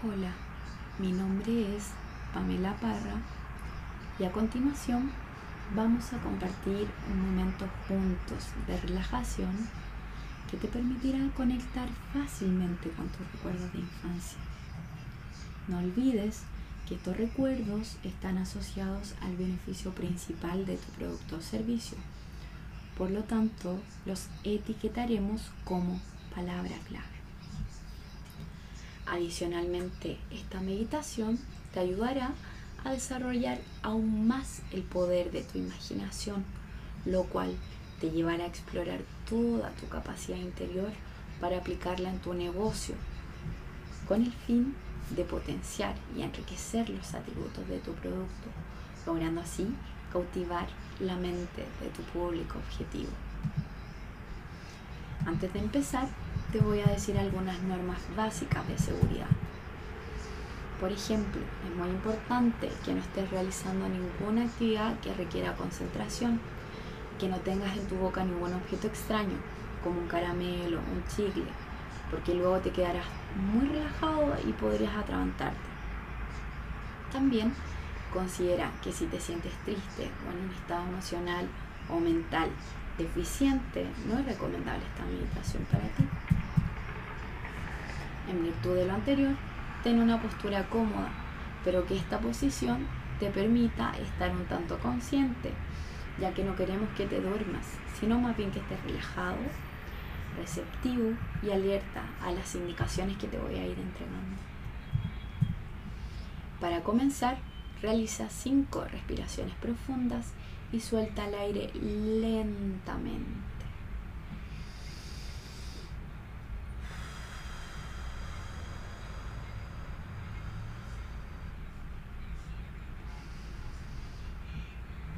Hola, mi nombre es Pamela Parra y a continuación vamos a compartir un momento juntos de relajación que te permitirá conectar fácilmente con tus recuerdos de infancia. No olvides que estos recuerdos están asociados al beneficio principal de tu producto o servicio. Por lo tanto, los etiquetaremos como palabra clave. Adicionalmente, esta meditación te ayudará a desarrollar aún más el poder de tu imaginación, lo cual te llevará a explorar toda tu capacidad interior para aplicarla en tu negocio, con el fin de potenciar y enriquecer los atributos de tu producto, logrando así cautivar la mente de tu público objetivo. Antes de empezar, te voy a decir algunas normas básicas de seguridad. Por ejemplo, es muy importante que no estés realizando ninguna actividad que requiera concentración, que no tengas en tu boca ningún objeto extraño, como un caramelo, un chicle, porque luego te quedarás muy relajado y podrías atragantarte. También considera que si te sientes triste o en un estado emocional o mental deficiente, no es recomendable esta meditación para ti. En virtud de lo anterior, ten una postura cómoda, pero que esta posición te permita estar un tanto consciente, ya que no queremos que te duermas, sino más bien que estés relajado, receptivo y alerta a las indicaciones que te voy a ir entregando. Para comenzar, realiza cinco respiraciones profundas y suelta el aire lentamente.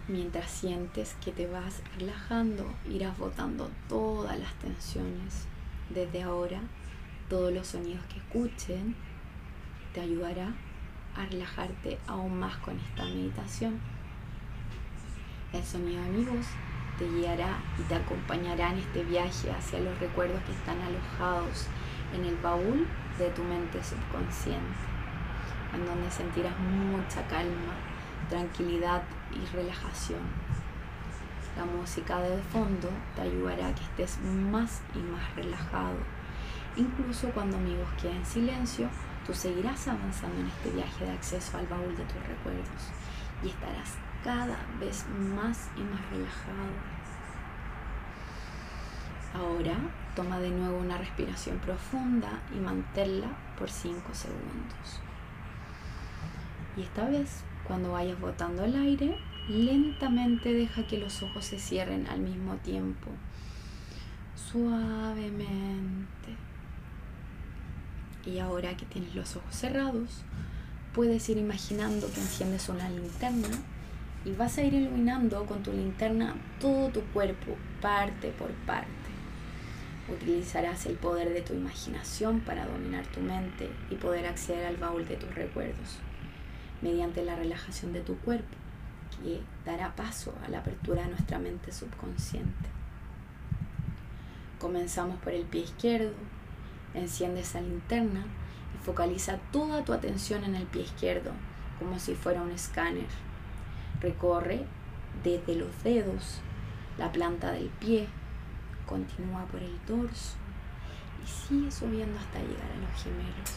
Mientras sientes que te vas relajando, irás botando todas las tensiones. Desde ahora, todos los sonidos que escuchen te ayudará a relajarte aún más con esta meditación. El sonido de mi voz te guiará y te acompañará en este viaje hacia los recuerdos que están alojados en el baúl de tu mente subconsciente, en donde sentirás mucha calma, tranquilidad y relajación. La música de fondo te ayudará a que estés más y más relajado. Incluso cuando mi voz quede en silencio, tú seguirás avanzando en este viaje de acceso al baúl de tus recuerdos y estarás cada vez más y más relajado. Ahora toma de nuevo una respiración profunda y manténla por 5 segundos. Y esta vez cuando vayas botando el aire, lentamente deja que los ojos se cierren al mismo tiempo, suavemente. Y ahora que tienes los ojos cerrados, puedes ir imaginando que enciendes una linterna y vas a ir iluminando con tu linterna todo tu cuerpo, parte por parte. Utilizarás el poder de tu imaginación para dominar tu mente y poder acceder al baúl de tus recuerdos mediante la relajación de tu cuerpo, que dará paso a la apertura de nuestra mente subconsciente. Comenzamos por el pie izquierdo, enciende esa linterna y focaliza toda tu atención en el pie izquierdo, como si fuera un escáner. Recorre desde los dedos, la planta del pie, continúa por el dorso y sigue subiendo hasta llegar a los gemelos.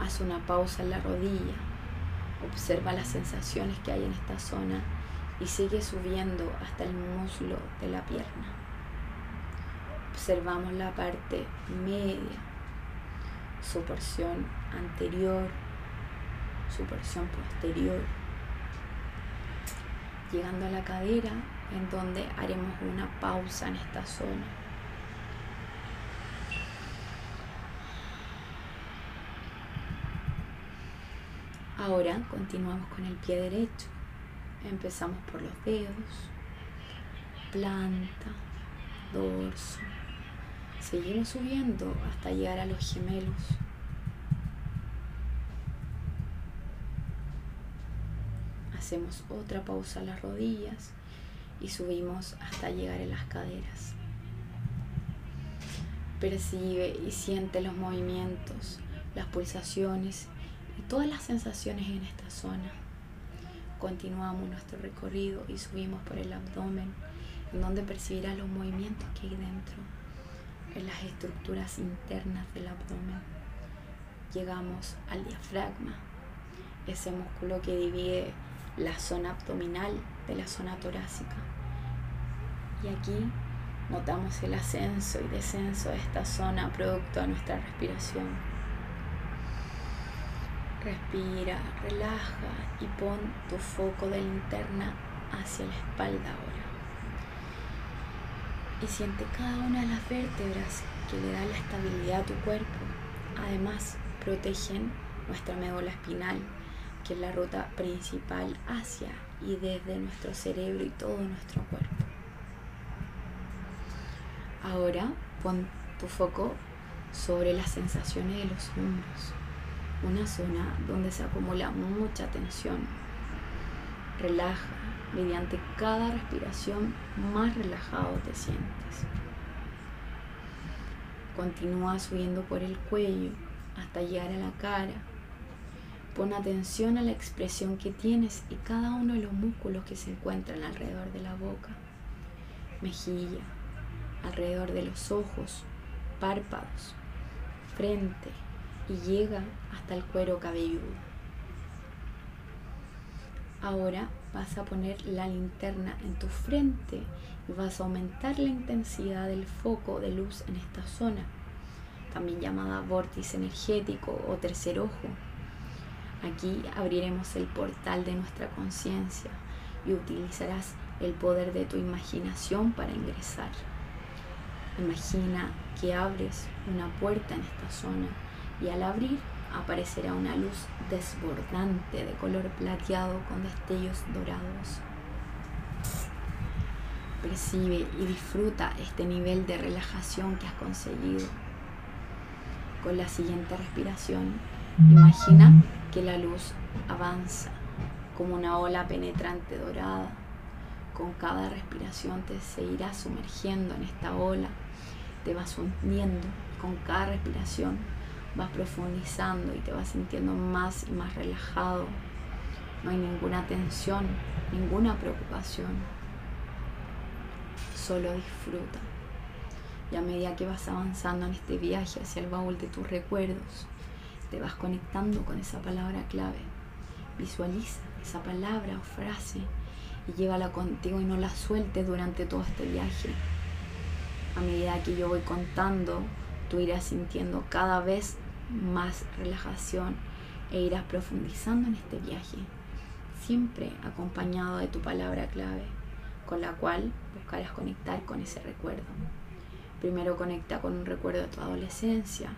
Haz una pausa en la rodilla, observa las sensaciones que hay en esta zona y sigue subiendo hasta el muslo de la pierna. Observamos la parte media, su porción anterior, su porción posterior, llegando a la cadera en donde haremos una pausa en esta zona. Ahora continuamos con el pie derecho. Empezamos por los dedos, planta, dorso. Seguimos subiendo hasta llegar a los gemelos. Hacemos otra pausa a las rodillas y subimos hasta llegar a las caderas. Percibe y siente los movimientos las pulsaciones y todas las sensaciones en esta zona. Continuamos nuestro recorrido y subimos por el abdomen, en donde percibirás los movimientos que hay dentro, en las estructuras internas del abdomen. Llegamos al diafragma, ese músculo que divide la zona abdominal de la zona torácica. Y aquí notamos el ascenso y descenso de esta zona producto de nuestra respiración. Respira, relaja y pon tu foco de linterna hacia la espalda ahora. Y siente cada una de las vértebras que le da la estabilidad a tu cuerpo. Además, protegen nuestra médula espinal, que es la ruta principal hacia y desde nuestro cerebro y todo nuestro cuerpo. Ahora pon tu foco sobre las sensaciones de los hombros, una zona donde se acumula mucha tensión. Relaja, mediante cada respiración más relajado te sientes. Continúa subiendo por el cuello hasta llegar a la cara. Pon atención a la expresión que tienes y cada uno de los músculos que se encuentran alrededor de la boca, mejilla, alrededor de los ojos, párpados, frente y llega hasta el cuero cabelludo. Ahora vas a poner la linterna en tu frente y vas a aumentar la intensidad del foco de luz en esta zona, también llamada vórtice energético o tercer ojo. Aquí abriremos el portal de nuestra conciencia y utilizarás el poder de tu imaginación para ingresar. Imagina que abres una puerta en esta zona y al abrir aparecerá una luz desbordante de color plateado con destellos dorados. Percibe y disfruta este nivel de relajación que has conseguido. Con la siguiente respiración, imagina que la luz avanza como una ola penetrante dorada. Con cada respiración te seguirás sumergiendo en esta ola te vas hundiendo con cada respiración vas profundizando y te vas sintiendo más y más relajado. No hay ninguna tensión, ninguna preocupación. Solo disfruta. Y a medida que vas avanzando en este viaje hacia el baúl de tus recuerdos, te vas conectando con esa palabra clave. Visualiza esa palabra o frase y llévala contigo y no la sueltes durante todo este viaje a medida que yo voy contando, tú irás sintiendo cada vez más relajación e irás profundizando en este viaje, siempre acompañado de tu palabra clave, con la cual buscarás conectar con ese recuerdo. Primero conecta con un recuerdo de tu adolescencia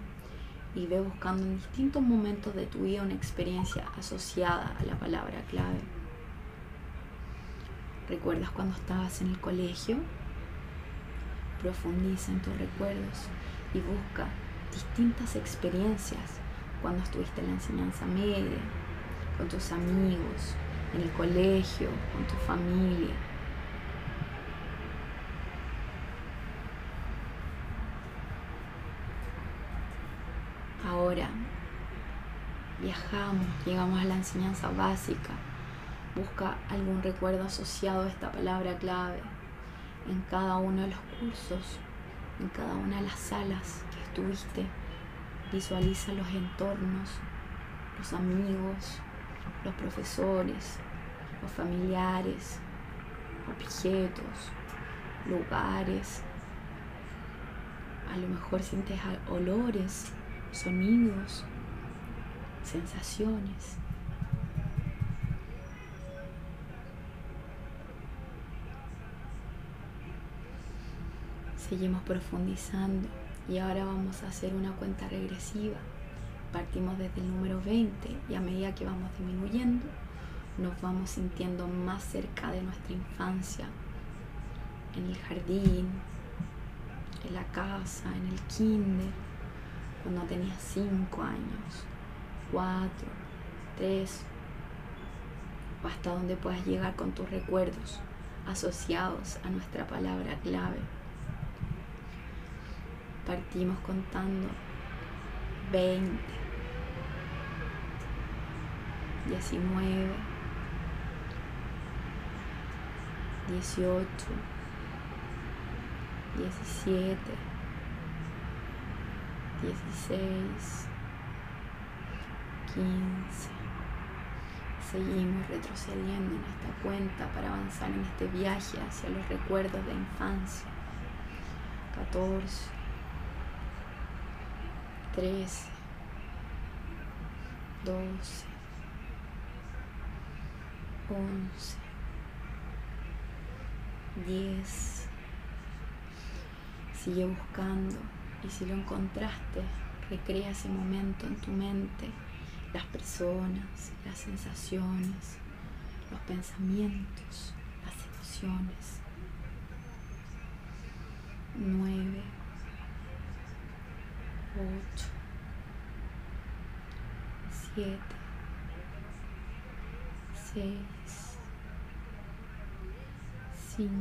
y ve buscando en distintos momentos de tu vida una experiencia asociada a la palabra clave. ¿Recuerdas cuando estabas en el colegio? profundiza en tus recuerdos y busca distintas experiencias cuando estuviste en la enseñanza media, con tus amigos, en el colegio, con tu familia. Ahora llegamos a la enseñanza básica. Busca algún recuerdo asociado a esta palabra clave en cada uno de los cursos, en cada una de las salas que estuviste. Visualiza los entornos, los amigos, los profesores, los familiares, objetos, lugares. A lo mejor sientes olores, sonidos, sensaciones. Seguimos profundizando y ahora vamos a hacer una cuenta regresiva. Partimos desde el número 20 y a medida que vamos disminuyendo, nos vamos sintiendo más cerca de nuestra infancia, en el jardín, en la casa, en el kinder, cuando tenías 5 años, 4, 3, o hasta donde puedas llegar con tus recuerdos asociados a nuestra palabra clave. Partimos contando 20, 19, 18, 17, 16, 15. Seguimos retrocediendo en esta cuenta para avanzar en este viaje hacia los recuerdos de infancia. 14, 13, 12, 11, 10. Sigue buscando y si lo encontraste, recrea ese momento en tu mente, las personas, las sensaciones, los pensamientos, las emociones. 9, 8, 7, 6, 5.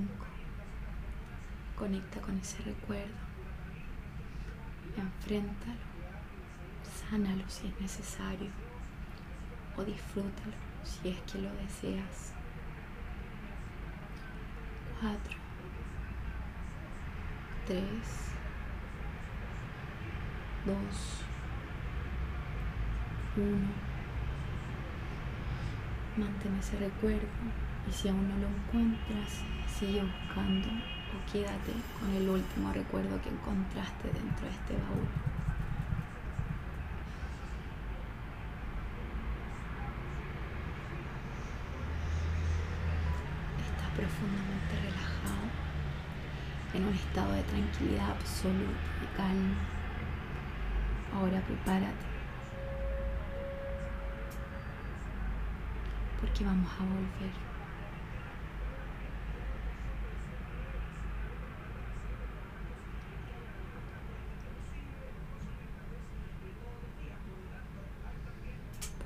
Conecta con ese recuerdo. Enfréntalo. Sánalo si es necesario. O disfrútalo si es que lo deseas. 4, 3, 2, 1. Mantén ese recuerdo y si aún no lo encuentras, sigue buscando o quédate con el último recuerdo que encontraste dentro de este baúl. Estás profundamente relajado, en un estado de tranquilidad absoluta y calma. Ahora prepárate porque vamos a volver.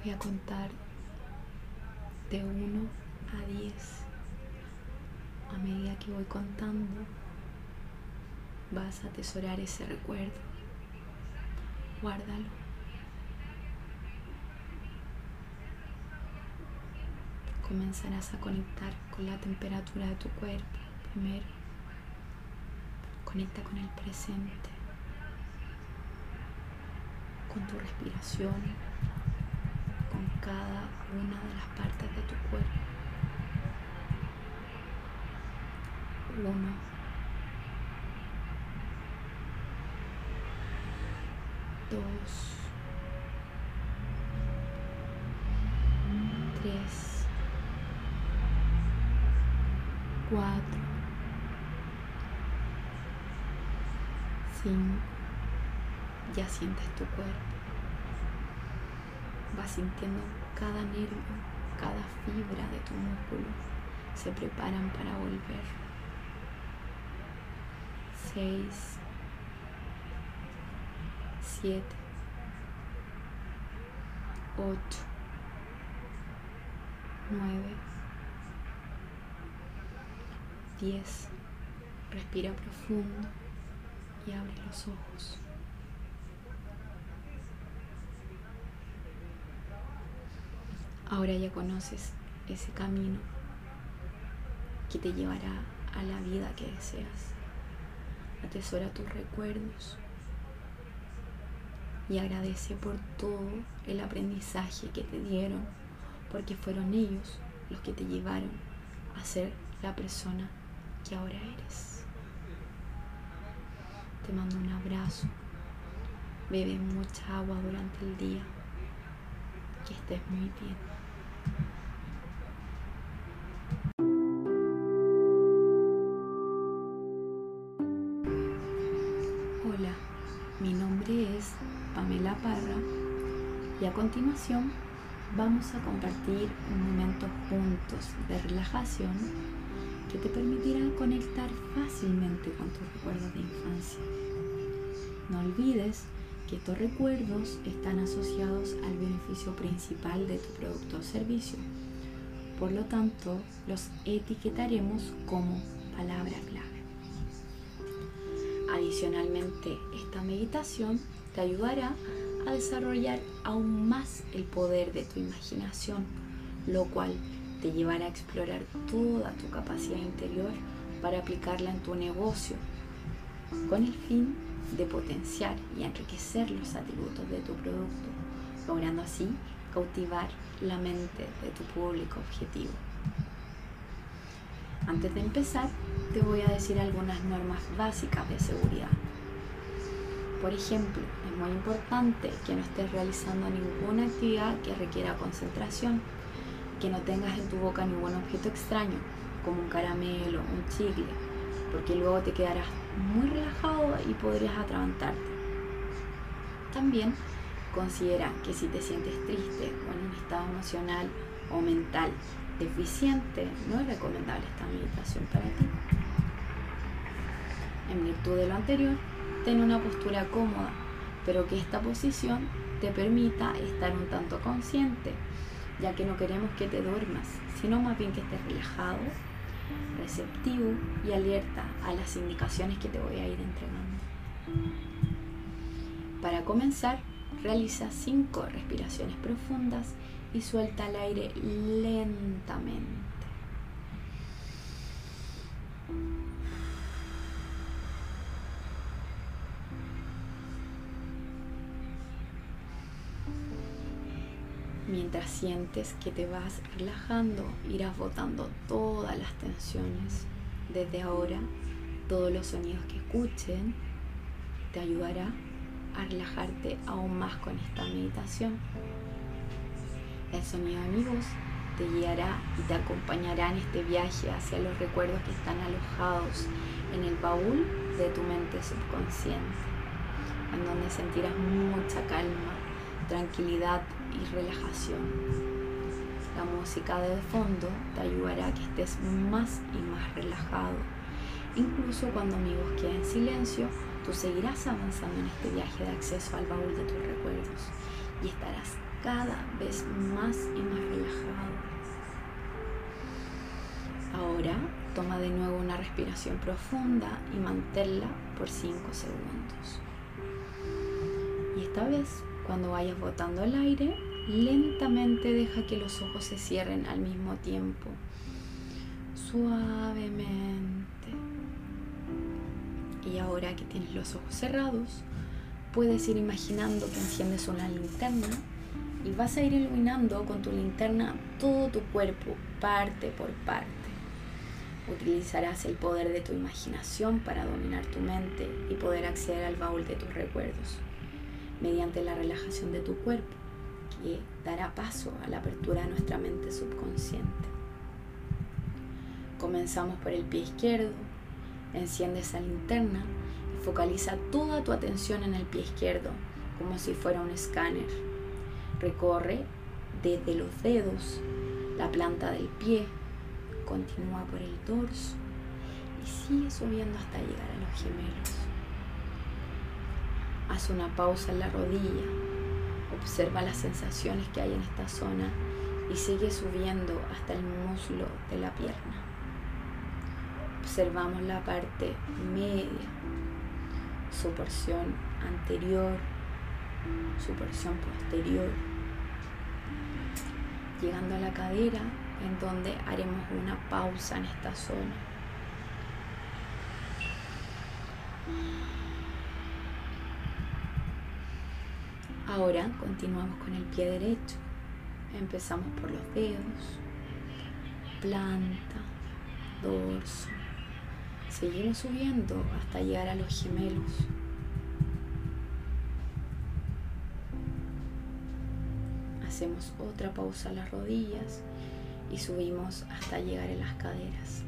Voy a contar de 1 a 10. A medida que voy contando, vas a atesorar ese recuerdo. Guárdalo. comenzarás a conectar con la temperatura de tu cuerpo primero. Conecta con el presente, con tu respiración, con cada una de las partes de tu cuerpo. Uno. Dos. Tres. 4, 5, ya sientes tu cuerpo, vas sintiendo cada nervio, cada fibra de tu músculo, se preparan para volver. 6, 7, 8, 9, 10. Respira profundo y abre los ojos. Ahora ya conoces ese camino que te llevará a la vida que deseas. Atesora tus recuerdos y agradece por todo el aprendizaje que te dieron, porque fueron ellos los que te llevaron a ser la persona que ahora eres. Te mando un abrazo. Bebe mucha agua durante el día. Que estés muy bien. Continuación vamos a compartir un momento juntos de relajación que te permitirá conectar fácilmente con tus recuerdos de infancia. No olvides que estos recuerdos están asociados al beneficio principal de tu producto o servicio. Por lo tanto, los etiquetaremos como palabra clave. Adicionalmente, esta meditación te ayudará a desarrollar aún más el poder de tu imaginación, lo cual te llevará a explorar toda tu capacidad interior para aplicarla en tu negocio, con el fin de potenciar y enriquecer los atributos de tu producto, logrando así cautivar la mente de tu público objetivo. Antes de empezar, te voy a decir algunas normas básicas de seguridad. Por ejemplo, es muy importante que no estés realizando ninguna actividad que requiera concentración, que no tengas en tu boca ningún objeto extraño, como un caramelo, un chicle, porque luego te quedarás muy relajado y podrías atragantarte. También considera que si te sientes triste o en un estado emocional o mental deficiente, no es recomendable esta meditación para ti. En virtud de lo anterior, ten una postura cómoda, pero que esta posición te permita estar un tanto consciente, ya que no queremos que te duermas, sino más bien que estés relajado, receptivo y alerta a las indicaciones que te voy a ir entregando. Para comenzar, realiza cinco respiraciones profundas y suelta el aire lentamente. Mientras sientes que te vas relajando, irás botando todas las tensiones. Desde ahora, todos los sonidos que escuchen te ayudará a relajarte aún más con esta meditación. El sonido voz te guiará y te acompañará en este viaje hacia los recuerdos que están alojados en el baúl de tu mente subconsciente, en donde sentirás mucha calma, tranquilidad y relajación. La música de fondo te ayudará a que estés más y más relajado. Incluso cuando mi voz quede en silencio, tú seguirás avanzando en este viaje de acceso al baúl de tus recuerdos y estarás cada vez más y más relajado. Ahora toma de nuevo una respiración profunda y manténla por 5 segundos. Y esta vez, cuando vayas botando el aire, lentamente deja que los ojos se cierren al mismo tiempo, suavemente. Y ahora que tienes los ojos cerrados, puedes ir imaginando que enciendes una linterna y vas a ir iluminando con tu linterna todo tu cuerpo, parte por parte. Utilizarás el poder de tu imaginación para dominar tu mente y poder acceder al baúl de tus recuerdos, mediante la relajación de tu cuerpo, que dará paso a la apertura de nuestra mente subconsciente. Comenzamos por el pie izquierdo, enciende esa linterna y focaliza toda tu atención en el pie izquierdo, como si fuera un escáner Recorre desde los dedos, la planta del pie, continúa por el torso y sigue subiendo hasta llegar a los gemelos. Haz una pausa en la rodilla, observa las sensaciones que hay en esta zona y sigue subiendo hasta el muslo de la pierna. Observamos la parte media, su porción anterior, su porción posterior, llegando a la cadera, en donde haremos una pausa en esta zona. Ahora continuamos con el pie derecho. Empezamos por los dedos, planta, dorso. Seguimos subiendo hasta llegar a los gemelos. Hacemos otra pausa a las rodillas y subimos hasta llegar a las caderas.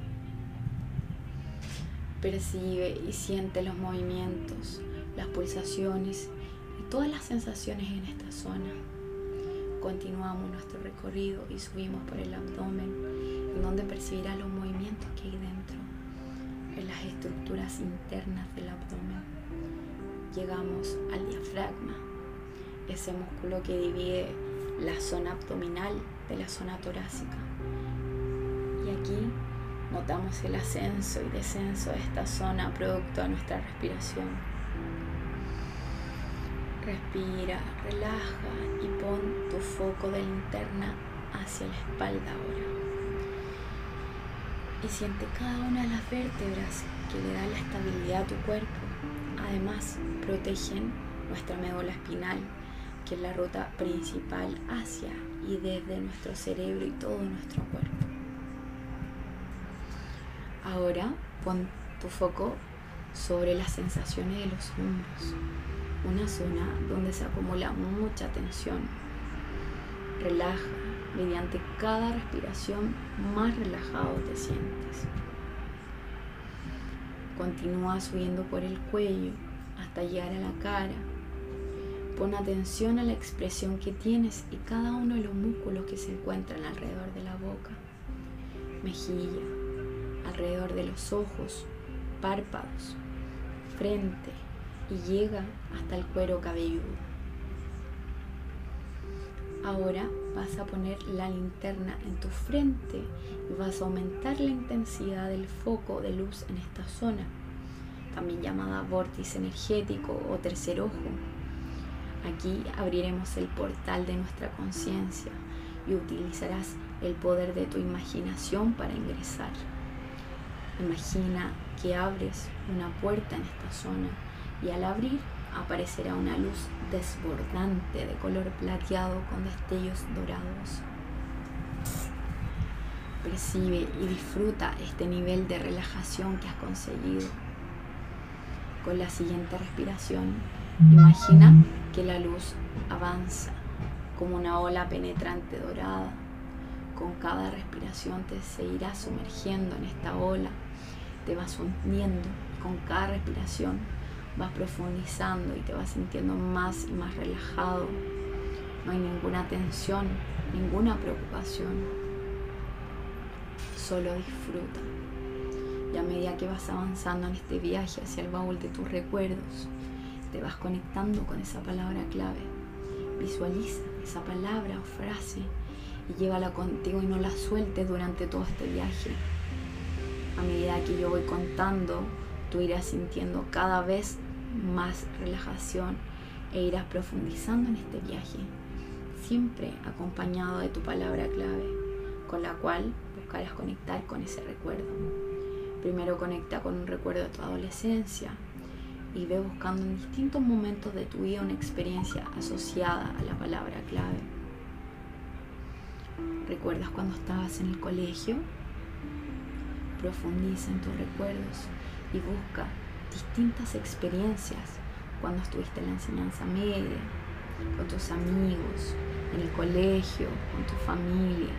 Percibe y siente los movimientos, las pulsaciones todas las sensaciones en esta zona. Continuamos nuestro recorrido y subimos por el abdomen, en donde percibirás los movimientos que hay dentro, en las estructuras internas del abdomen. Llegamos al diafragma, ese músculo que divide la zona abdominal de la zona torácica. Y aquí notamos el ascenso y descenso de esta zona producto de nuestra respiración. Respira, relaja y pon tu foco de linterna hacia la espalda ahora. Y siente cada una de las vértebras que le dan la estabilidad a tu cuerpo. Además, protegen nuestra médula espinal, que es la ruta principal hacia y desde nuestro cerebro y todo nuestro cuerpo. Ahora pon tu foco sobre las sensaciones de los hombros, una zona donde se acumula mucha tensión. Relaja, mediante cada respiración más relajado te sientes. Continúa subiendo por el cuello hasta llegar a la cara. Pon atención a la expresión que tienes y cada uno de los músculos que se encuentran alrededor de la boca, mejilla, alrededor de los ojos, párpados, frente y llega hasta el cuero cabelludo. Ahora vas a poner la linterna en tu frente y vas a aumentar la intensidad del foco de luz en esta zona, también llamada vórtice energético o tercer ojo. Aquí abriremos el portal de nuestra conciencia y utilizarás el poder de tu imaginación para ingresar. Imagina que abres una puerta en esta zona y al abrir aparecerá una luz desbordante de color plateado con destellos dorados. Percibe y disfruta este nivel de relajación que has conseguido. Con la siguiente respiración, imagina que la luz avanza como una ola penetrante dorada. Con cada respiración te seguirás sumergiendo en esta ola, te vas hundiendo con cada respiración vas profundizando y te vas sintiendo más y más relajado. No hay ninguna tensión, ninguna preocupación. Solo disfruta. Y a medida que vas avanzando en este viaje hacia el baúl de tus recuerdos, te vas conectando con esa palabra clave. Visualiza esa palabra o frase y llévala contigo y no la sueltes durante todo este viaje. A medida que yo voy contando, tú irás sintiendo cada vez más relajación e irás profundizando en este viaje, siempre acompañado de tu palabra clave, con la cual buscarás conectar con ese recuerdo. Primero conecta con un recuerdo de tu adolescencia y ve buscando en distintos momentos de tu vida una experiencia asociada a la palabra clave. ¿Recuerdas cuando estabas en el colegio? Profundiza en tus recuerdos y busca distintas experiencias cuando estuviste en la enseñanza media, con tus amigos, en el colegio, con tu familia.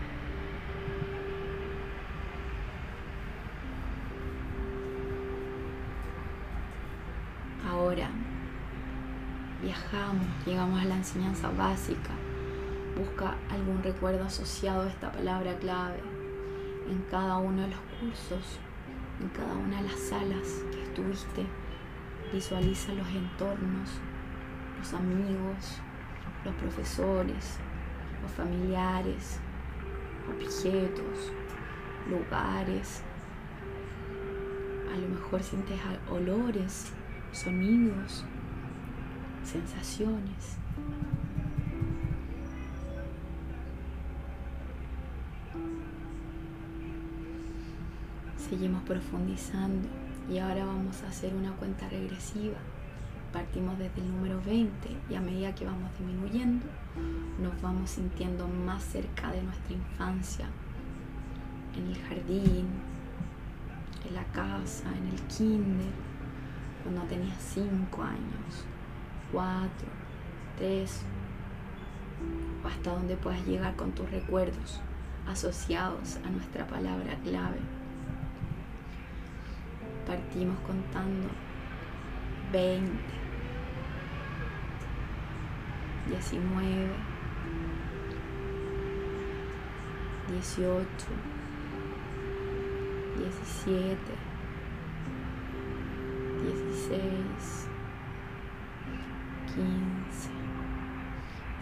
Ahora viajamos, llegamos a la enseñanza básica. Busca algún recuerdo asociado a esta palabra clave en cada uno de los cursos en cada una de las salas que estuviste. Visualiza los entornos, los amigos, los profesores, los familiares, objetos, lugares. A lo mejor sientes olores, sonidos, sensaciones. Seguimos profundizando y ahora vamos a hacer una cuenta regresiva. Partimos desde el número 20 y a medida que vamos disminuyendo nos vamos sintiendo más cerca de nuestra infancia, en el jardín, en la casa, en el kinder, cuando tenías 5 años, 4, 3, o hasta donde puedas llegar con tus recuerdos asociados a nuestra palabra clave partimos contando 20, 19, 18, 17, 16, 15.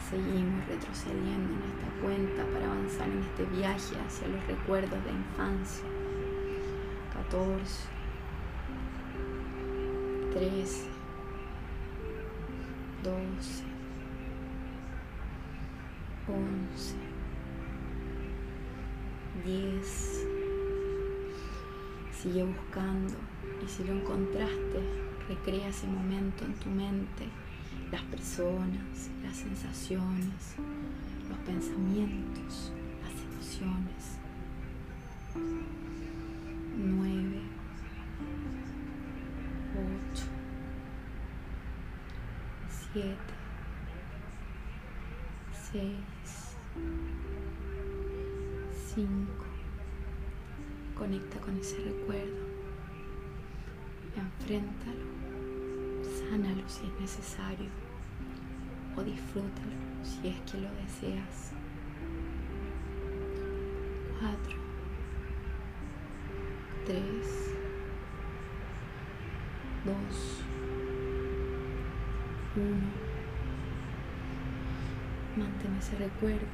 Seguimos retrocediendo en esta cuenta para avanzar en este viaje hacia los recuerdos de infancia. 14, 13, 12, doce, once, diez. Sigue buscando y si lo encontraste, recrea ese momento en tu mente, las personas, las sensaciones, los pensamientos, las emociones. Siete, seis, cinco. Conecta con ese recuerdo. Enfréntalo. Sánalo si es necesario. O disfrútalo si es que lo deseas. Cuatro. Tres. Dos. Mantén ese recuerdo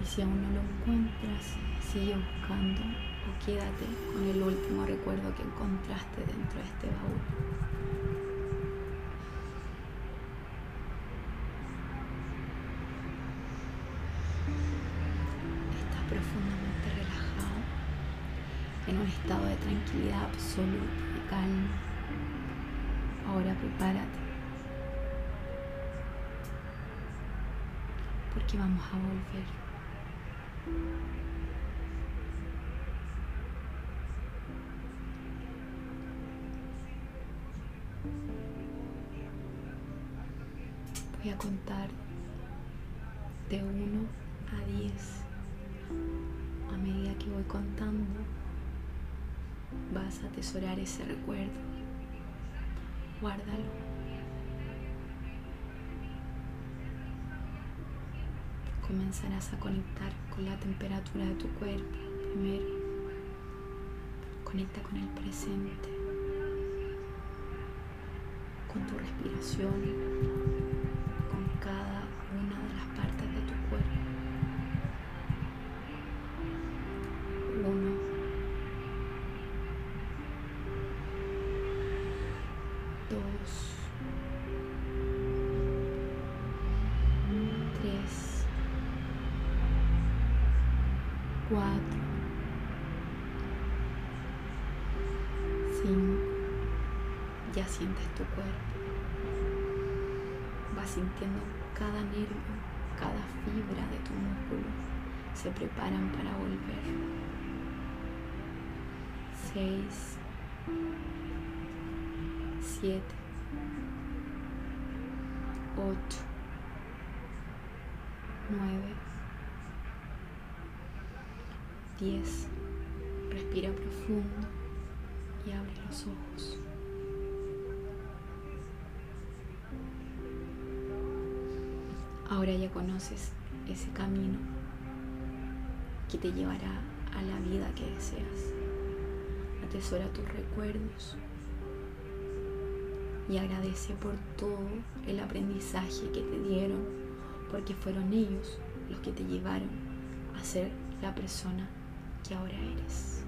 y si aún no lo encuentras, sigue buscando o quédate con el último recuerdo que encontraste dentro de este baúl. A volver. Voy a contar de 1 a 10. A medida que voy contando, vas a atesorar ese recuerdo. Guárdalo. Comenzarás a conectar con la temperatura de tu cuerpo primero. Conecta con el presente, con tu respiración cada una de cada fibra de tu músculo se preparan para volver. Seis, siete, ocho, nueve, diez. Respira profundo Ahora ya conoces ese camino que te llevará a la vida que deseas. Atesora tus recuerdos y agradece por todo el aprendizaje que te dieron, porque fueron ellos los que te llevaron a ser la persona que ahora eres.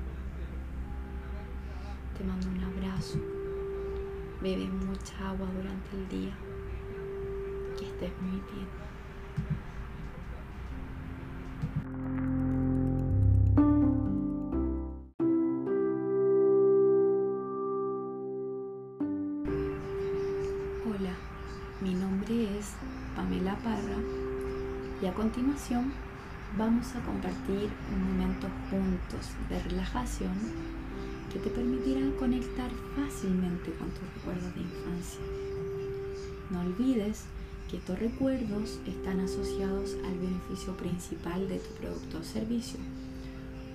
Te mando un abrazo. Bebe mucha agua durante el día. Que estés muy bien. Vamos a compartir un juntos de relajación que te permitirá conectar fácilmente con tus recuerdos de infancia. No olvides que estos recuerdos están asociados al beneficio principal de tu producto o servicio.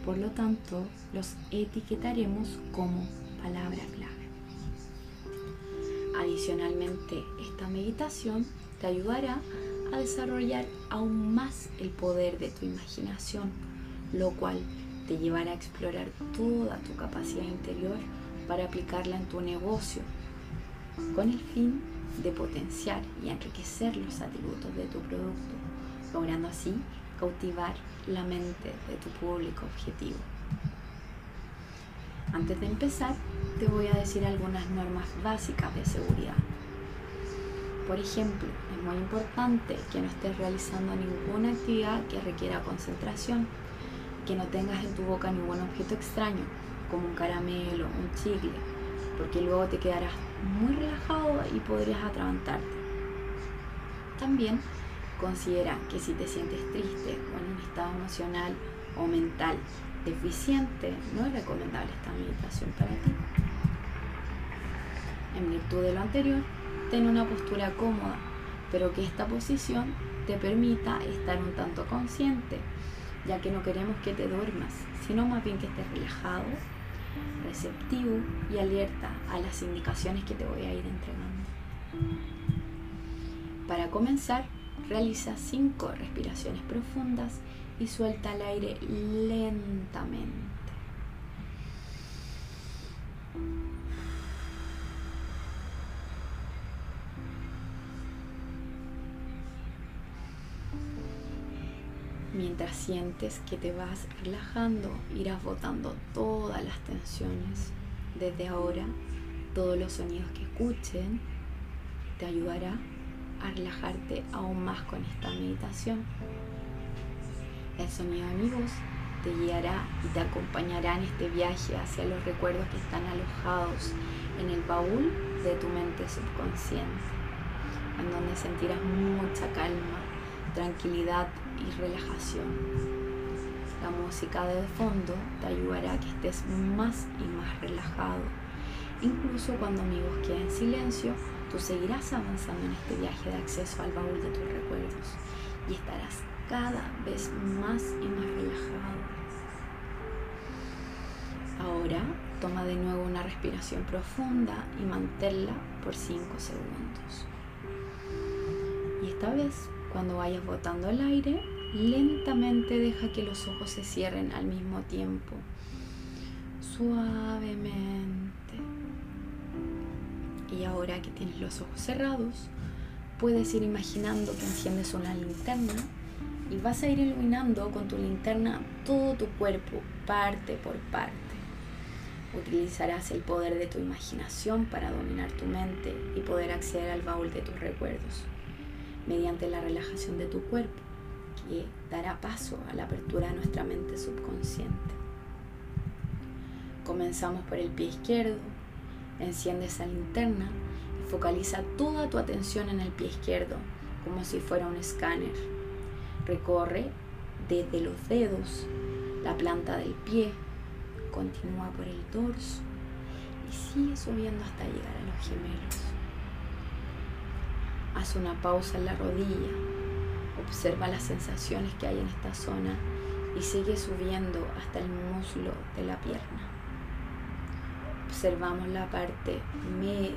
Por lo tanto, los etiquetaremos como palabra clave. Adicionalmente, esta meditación te ayudará a desarrollar aún más el poder de tu imaginación, lo cual te llevará a explorar toda tu capacidad interior para aplicarla en tu negocio, con el fin de potenciar y enriquecer los atributos de tu producto, logrando así cautivar la mente de tu público objetivo. Antes de empezar, te voy a decir algunas normas básicas de seguridad. Por ejemplo, es muy importante que no estés realizando ninguna actividad que requiera concentración, que no tengas en tu boca ningún objeto extraño, como un caramelo, un chicle, porque luego te quedarás muy relajado y podrías atragantarte. También considera que si te sientes triste o en un estado emocional o mental deficiente, no es recomendable esta meditación para ti. En virtud de lo anterior, ten una postura cómoda, pero que esta posición te permita estar un tanto consciente, ya que no queremos que te duermas, sino más bien que estés relajado, receptivo y alerta a las indicaciones que te voy a ir entregando. Para comenzar, realiza cinco respiraciones profundas y suelta el aire lentamente. Mientras sientes que te vas relajando, irás botando todas las tensiones. Desde ahora, todos los sonidos que escuchen te ayudará a relajarte aún más con esta meditación. El sonido voz te guiará y te acompañará en este viaje hacia los recuerdos que están alojados en el baúl de tu mente subconsciente, en donde sentirás mucha calma, tranquilidad y relajación. La música de fondo te ayudará a que estés más y más relajado. Incluso cuando mi voz quede en silencio, tú seguirás avanzando en este viaje de acceso al baúl de tus recuerdos y estarás cada vez más y más relajado. Ahora toma de nuevo una respiración profunda y manténla por 5 segundos. Y esta vez, cuando vayas botando el aire, lentamente deja que los ojos se cierren al mismo tiempo, suavemente. Y ahora que tienes los ojos cerrados, puedes ir imaginando que enciendes una linterna y vas a ir iluminando con tu linterna todo tu cuerpo, parte por parte. Utilizarás el poder de tu imaginación para dominar tu mente y poder acceder al baúl de tus recuerdos, mediante la relajación de tu cuerpo, que dará paso a la apertura de nuestra mente subconsciente. Comenzamos por el pie izquierdo, enciende esa linterna y focaliza toda tu atención en el pie izquierdo, como si fuera un escáner Recorre desde los dedos, la planta del pie, continúa por el dorso y sigue subiendo hasta llegar a los gemelos. Haz una pausa en la rodilla, observa las sensaciones que hay en esta zona y sigue subiendo hasta el muslo de la pierna. Observamos la parte media,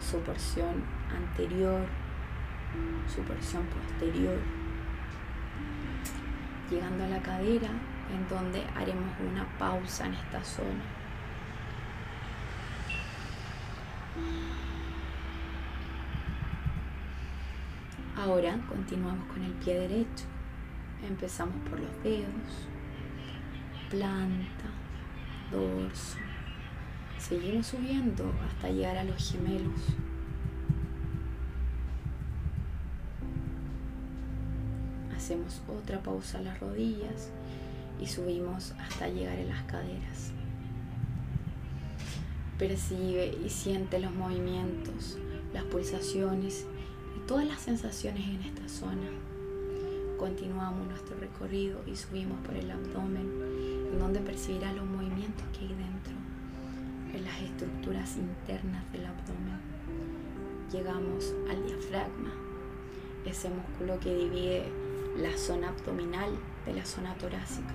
su porción anterior, su porción posterior llegando a la cadera, en donde haremos una pausa en esta zona. Ahora continuamos con el pie derecho. Empezamos por los dedos, planta, dorso. Seguimos subiendo hasta llegar a los gemelos. hacemos otra pausa a las rodillas y subimos hasta llegar a las caderas. Percibe y siente los movimientos, las pulsaciones todas las sensaciones en esta zona. Continuamos nuestro recorrido y subimos por el abdomen, en donde percibirás los movimientos que hay dentro, en las estructuras internas del abdomen. Llegamos al diafragma, ese músculo que divide la zona abdominal de la zona torácica.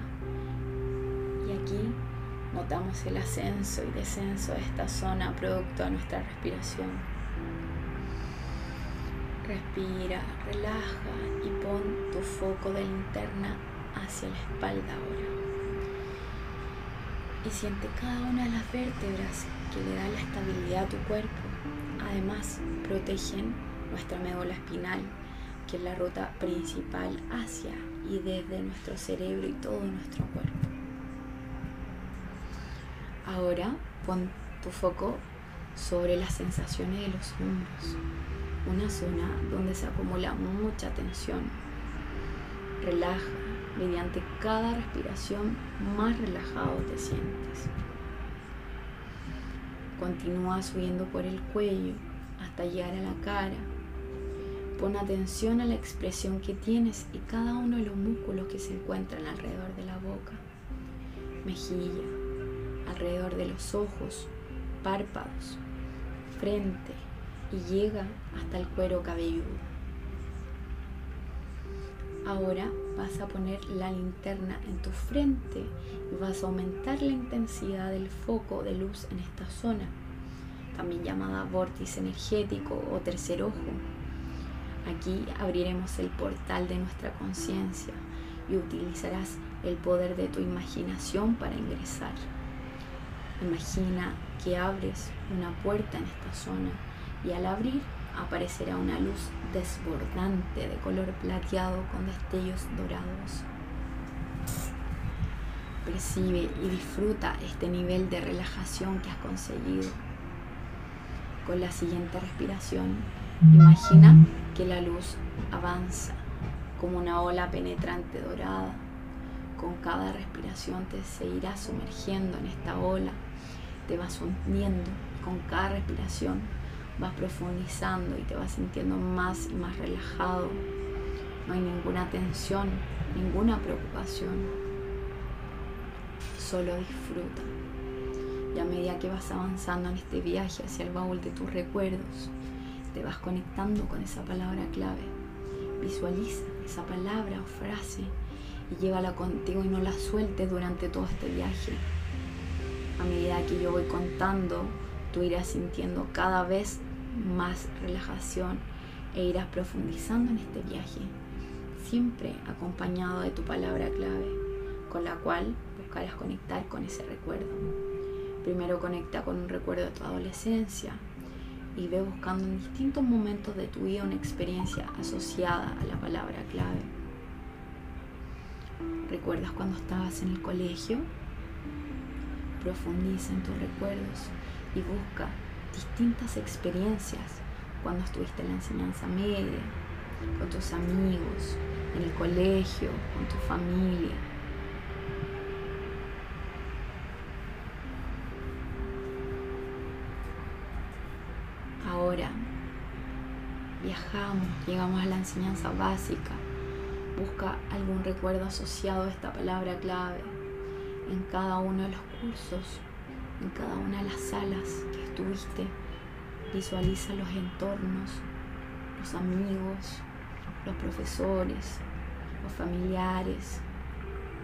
Y aquí notamos el ascenso y descenso de esta zona producto de nuestra respiración. Respira, relaja y pon tu foco de linterna hacia la espalda ahora. Y siente cada una de las vértebras que le da la estabilidad a tu cuerpo. Además, protegen nuestra médula espinal que es la ruta principal hacia y desde nuestro cerebro y todo nuestro cuerpo. Ahora pon tu foco sobre las sensaciones de los hombros. Una zona donde se acumula mucha tensión. Relaja, mediante cada respiración más relajado te sientes. Continúa subiendo por el cuello hasta llegar a la cara. Pon atención a la expresión que tienes y cada uno de los músculos que se encuentran alrededor de la boca, mejilla, alrededor de los ojos, párpados, frente y llega hasta el cuero cabelludo. Ahora vas a poner la linterna en tu frente y vas a aumentar la intensidad del foco de luz en esta zona, también llamada vórtice energético o tercer ojo. Aquí abriremos el portal de nuestra conciencia y utilizarás el poder de tu imaginación para ingresar. Imagina que abres una puerta en esta zona y al abrir aparecerá una luz desbordante de color plateado con destellos dorados. Percibe y disfruta este nivel de relajación que has conseguido. Con la siguiente respiración, imagina que la luz avanza como una ola penetrante dorada. Con cada respiración te seguirás sumergiendo en esta ola, te vas hundiendo con cada respiración vas profundizando y te vas sintiendo más y más relajado. No hay ninguna tensión, ninguna preocupación. Solo disfruta. Y a medida que vas avanzando en este viaje hacia el baúl de tus recuerdos, te vas conectando con esa palabra clave. Visualiza esa palabra o frase y llévala contigo y no la sueltes durante todo este viaje. A medida que yo voy contando, tú irás sintiendo cada vez más relajación e irás profundizando en este viaje, siempre acompañado de tu palabra clave, con la cual buscarás conectar con ese recuerdo. Primero conecta con un recuerdo de tu adolescencia y ve buscando en distintos momentos de tu vida una experiencia asociada a la palabra clave. ¿Recuerdas cuando estabas en el colegio? Profundiza en tus recuerdos y busca distintas experiencias cuando estuviste en la enseñanza media, con tus amigos, en el colegio, con tu familia. Ahora viajamos, llegamos a la enseñanza básica. Busca algún recuerdo asociado a esta palabra clave en cada uno de los cursos en cada una de las salas que estuviste. Visualiza los entornos, los amigos, los profesores, los familiares,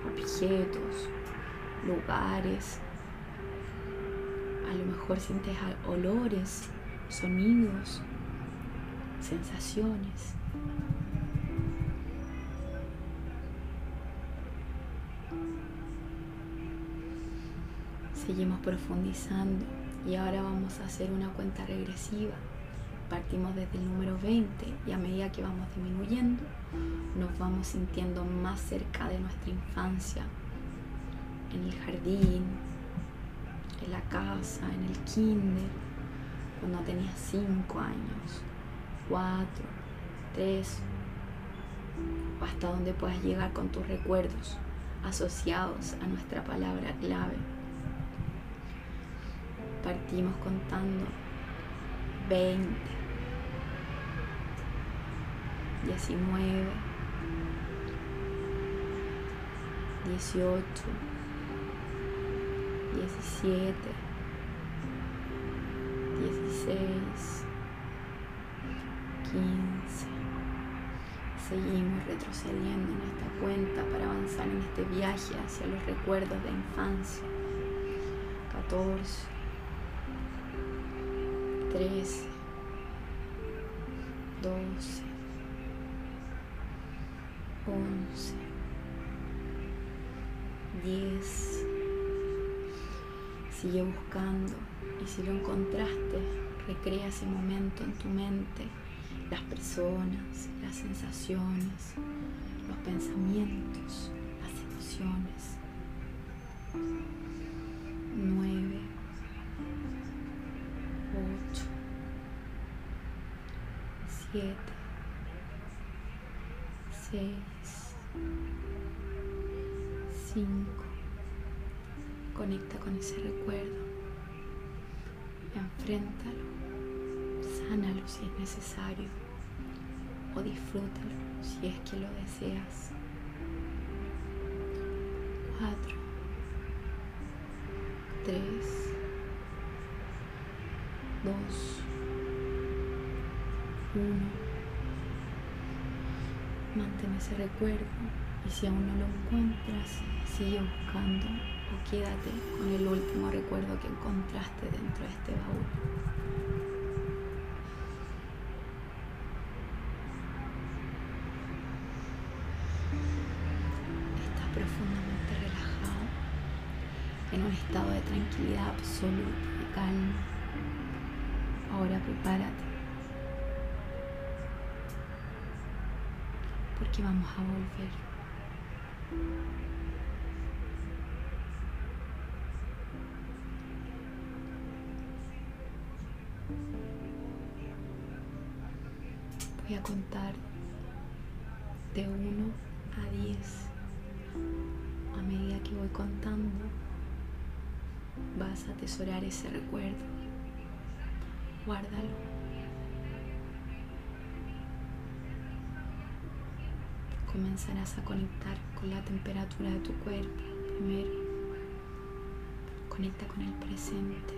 objetos, lugares. A lo mejor sientes olores, sonidos, sensaciones. Seguimos profundizando y ahora vamos a hacer una cuenta regresiva. Partimos desde el número 20 y a medida que vamos disminuyendo nos vamos sintiendo más cerca de nuestra infancia, en el jardín, en la casa, en el kinder, cuando tenías 5 años, 4, 3, o hasta donde puedas llegar con tus recuerdos asociados a nuestra palabra clave partimos contando 20, 19, 18, 17, 16, 15. Seguimos retrocediendo en esta cuenta para avanzar en este viaje hacia los recuerdos de infancia. 14, 13, 12, 11, 10. Sigue buscando y si lo encontraste, recrea ese momento en tu mente, las personas, las sensaciones, los pensamientos, las emociones. 9, siete, seis, cinco. Conecta con ese recuerdo. Enfréntalo. Sánalo si es necesario. O disfrútalo si es que lo deseas. Cuatro. Tres. Dos. Uno. Mantén ese recuerdo y si aún no lo encuentras, sigue buscando o quédate con el último recuerdo que encontraste dentro de este baúl. Estás profundamente relajado, en un estado de tranquilidad absoluta y calma. Ahora prepárate porque vamos a volver. Voy a contar de 1 a 10. A medida que voy contando, vas a atesorar ese recuerdo. Guárdalo. Comenzarás a conectar con la temperatura de tu cuerpo primero. Conecta con el presente,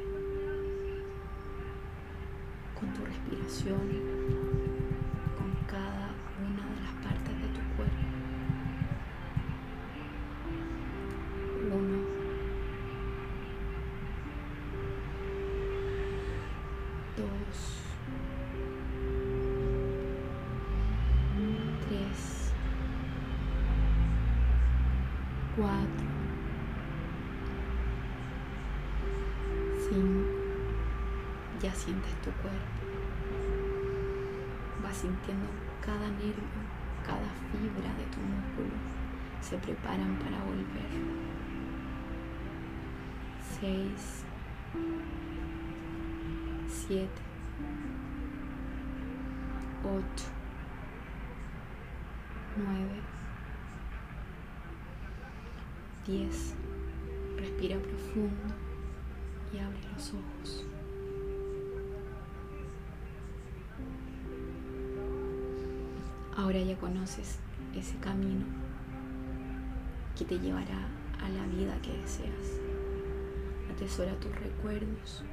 con tu respiración, con cada una de las Cuatro. Cinco. Ya sientes tu cuerpo. Vas sintiendo cada nervio, cada fibra de tu músculo. Se preparan para volver. Seis. Siete. Ocho. Nueve. 10. Respira profundo y abre los ojos. Ahora ya conoces ese camino que te llevará a la vida que deseas. Atesora tus recuerdos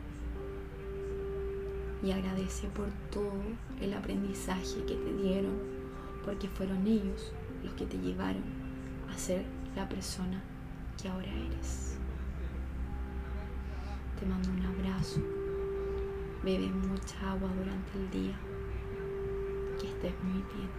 y agradece por todo el aprendizaje que te dieron, porque fueron ellos los que te llevaron a ser la persona que ahora eres. Te mando un abrazo. Bebe mucha agua durante el día. Que estés muy bien.